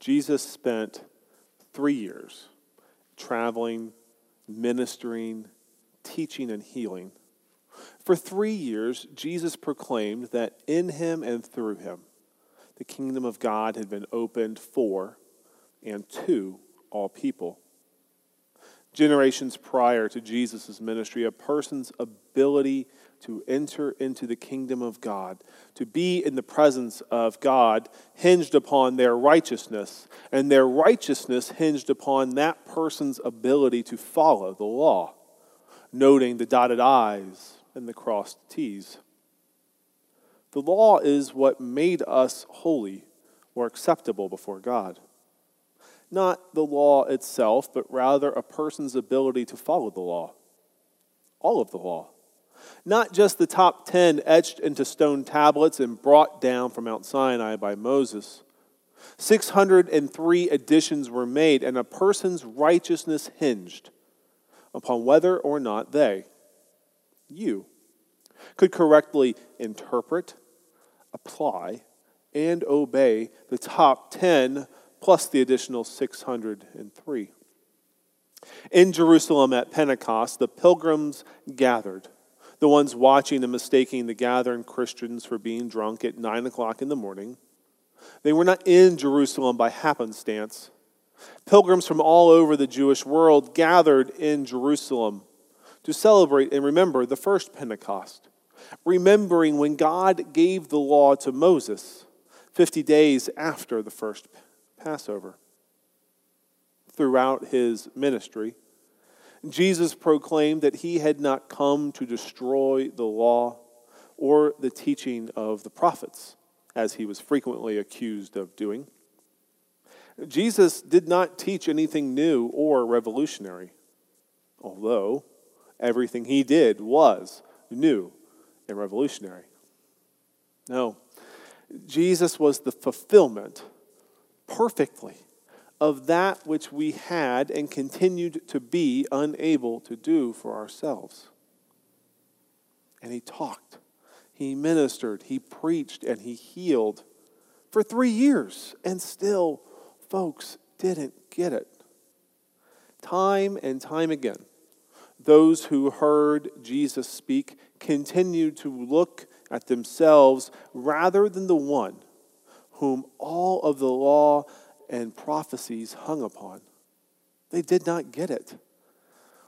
Jesus spent three years traveling, ministering, teaching, and healing. For three years, Jesus proclaimed that in him and through him, the kingdom of God had been opened for and to all people. Generations prior to Jesus' ministry, a person's ability to enter into the kingdom of God, to be in the presence of God, hinged upon their righteousness, and their righteousness hinged upon that person's ability to follow the law, noting the dotted I's and the crossed T's. The law is what made us holy or acceptable before God. Not the law itself, but rather a person's ability to follow the law. All of the law. Not just the top 10 etched into stone tablets and brought down from Mount Sinai by Moses. 603 additions were made, and a person's righteousness hinged upon whether or not they, you, could correctly interpret, apply, and obey the top 10 plus the additional 603. In Jerusalem at Pentecost, the pilgrims gathered the ones watching and mistaking the gathering Christians for being drunk at 9 o'clock in the morning. They were not in Jerusalem by happenstance. Pilgrims from all over the Jewish world gathered in Jerusalem to celebrate and remember the first Pentecost, remembering when God gave the law to Moses 50 days after the first Passover. Throughout his ministry, Jesus proclaimed that he had not come to destroy the law or the teaching of the prophets, as he was frequently accused of doing. Jesus did not teach anything new or revolutionary, although everything he did was new and revolutionary. No, Jesus was the fulfillment perfectly of that which we had and continued to be unable to do for ourselves. And he talked, he ministered, he preached, and he healed for three years. And still, folks didn't get it. Time and time again, those who heard Jesus speak continued to look at themselves rather than the one whom all of the law and prophecies hung upon. They did not get it.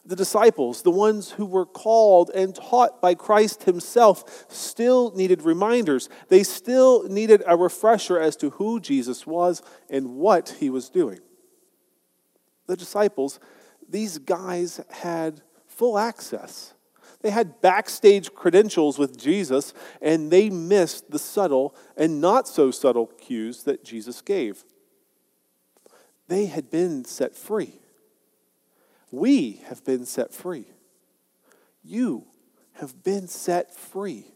The disciples, the ones who were called and taught by Christ Himself, still needed reminders. They still needed a refresher as to who Jesus was and what He was doing. The disciples, these guys had full access. They had backstage credentials with Jesus, and they missed the subtle and not so subtle cues that Jesus gave. They had been set free. We have been set free. You have been set free.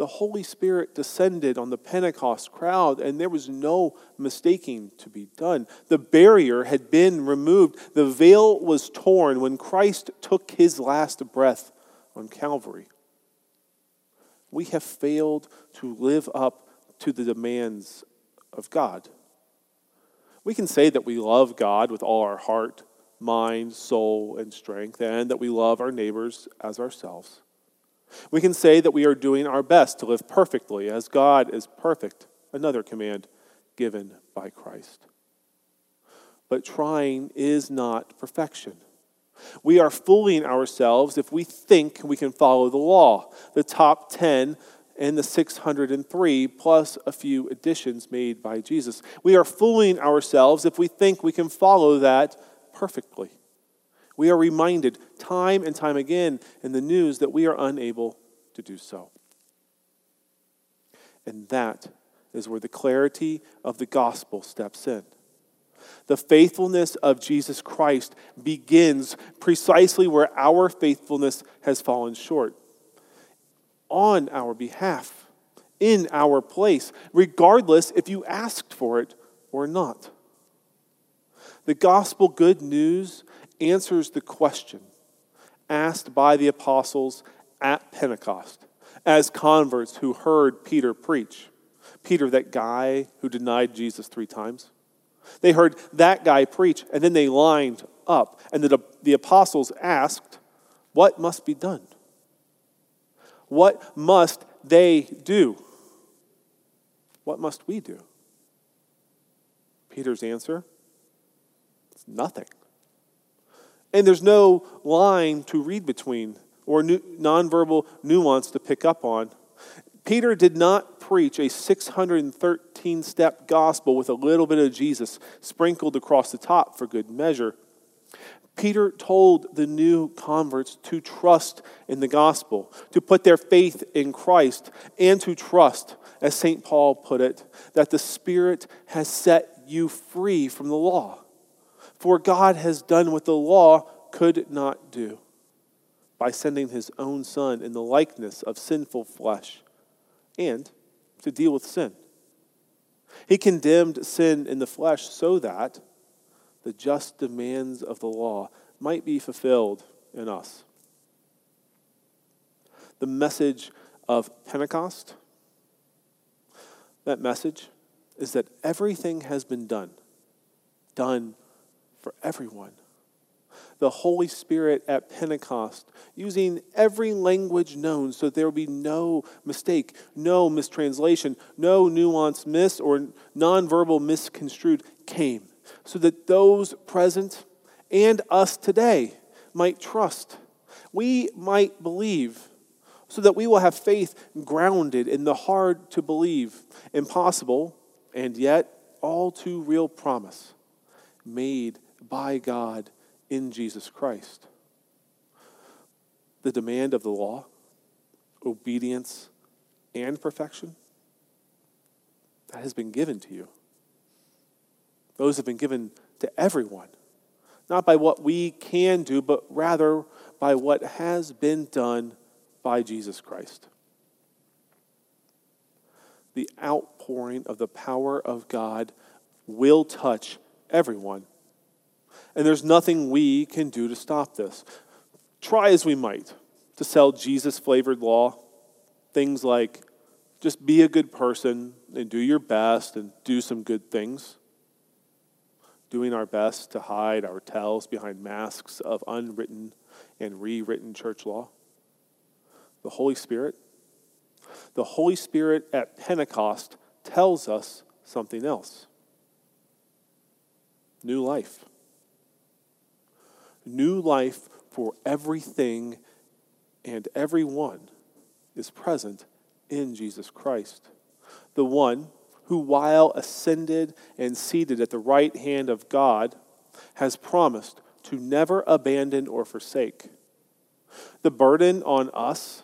The Holy Spirit descended on the Pentecost crowd, and there was no mistaking to be done. The barrier had been removed, the veil was torn when Christ took his last breath on Calvary. We have failed to live up to the demands of God. We can say that we love God with all our heart, mind, soul, and strength, and that we love our neighbors as ourselves. We can say that we are doing our best to live perfectly as God is perfect, another command given by Christ. But trying is not perfection. We are fooling ourselves if we think we can follow the law, the top 10 and the 603 plus a few additions made by Jesus. We are fooling ourselves if we think we can follow that perfectly. We are reminded time and time again in the news that we are unable to do so. And that is where the clarity of the gospel steps in. The faithfulness of Jesus Christ begins precisely where our faithfulness has fallen short on our behalf, in our place, regardless if you asked for it or not. The gospel good news answers the question asked by the apostles at Pentecost as converts who heard Peter preach. Peter, that guy who denied Jesus three times. They heard that guy preach, and then they lined up, and the, the apostles asked, What must be done? What must they do? What must we do? Peter's answer nothing. And there's no line to read between or nonverbal nuance to pick up on. Peter did not preach a 613 step gospel with a little bit of Jesus sprinkled across the top for good measure. Peter told the new converts to trust in the gospel, to put their faith in Christ, and to trust, as St. Paul put it, that the Spirit has set you free from the law. For God has done what the law could not do by sending his own Son in the likeness of sinful flesh and to deal with sin. He condemned sin in the flesh so that the just demands of the law might be fulfilled in us. The message of Pentecost, that message is that everything has been done, done for everyone. The Holy Spirit at Pentecost, using every language known so there will be no mistake, no mistranslation, no nuance miss or nonverbal misconstrued, came so that those present and us today might trust. We might believe so that we will have faith grounded in the hard to believe, impossible, and yet all too real promise made by God in Jesus Christ. The demand of the law, obedience, and perfection, that has been given to you. Those have been given to everyone, not by what we can do, but rather by what has been done by Jesus Christ. The outpouring of the power of God will touch everyone. And there's nothing we can do to stop this. Try as we might to sell Jesus flavored law, things like just be a good person and do your best and do some good things doing our best to hide our tells behind masks of unwritten and rewritten church law? The Holy Spirit? The Holy Spirit at Pentecost tells us something else new life. New life for everything and everyone is present in Jesus Christ. The one who, while ascended and seated at the right hand of God, has promised to never abandon or forsake. The burden on us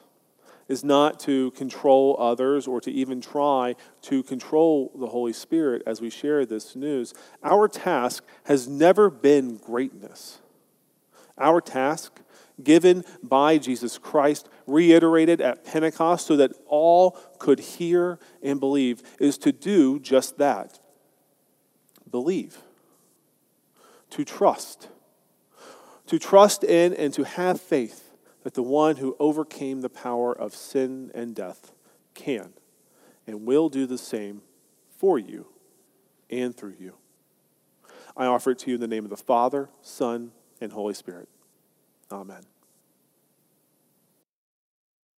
is not to control others or to even try to control the Holy Spirit as we share this news. Our task has never been greatness. Our task given by Jesus Christ, reiterated at Pentecost so that all could hear and believe, is to do just that. Believe, to trust, to trust in and to have faith that the one who overcame the power of sin and death can and will do the same for you and through you. I offer it to you in the name of the Father, Son, and Holy Spirit. Amen.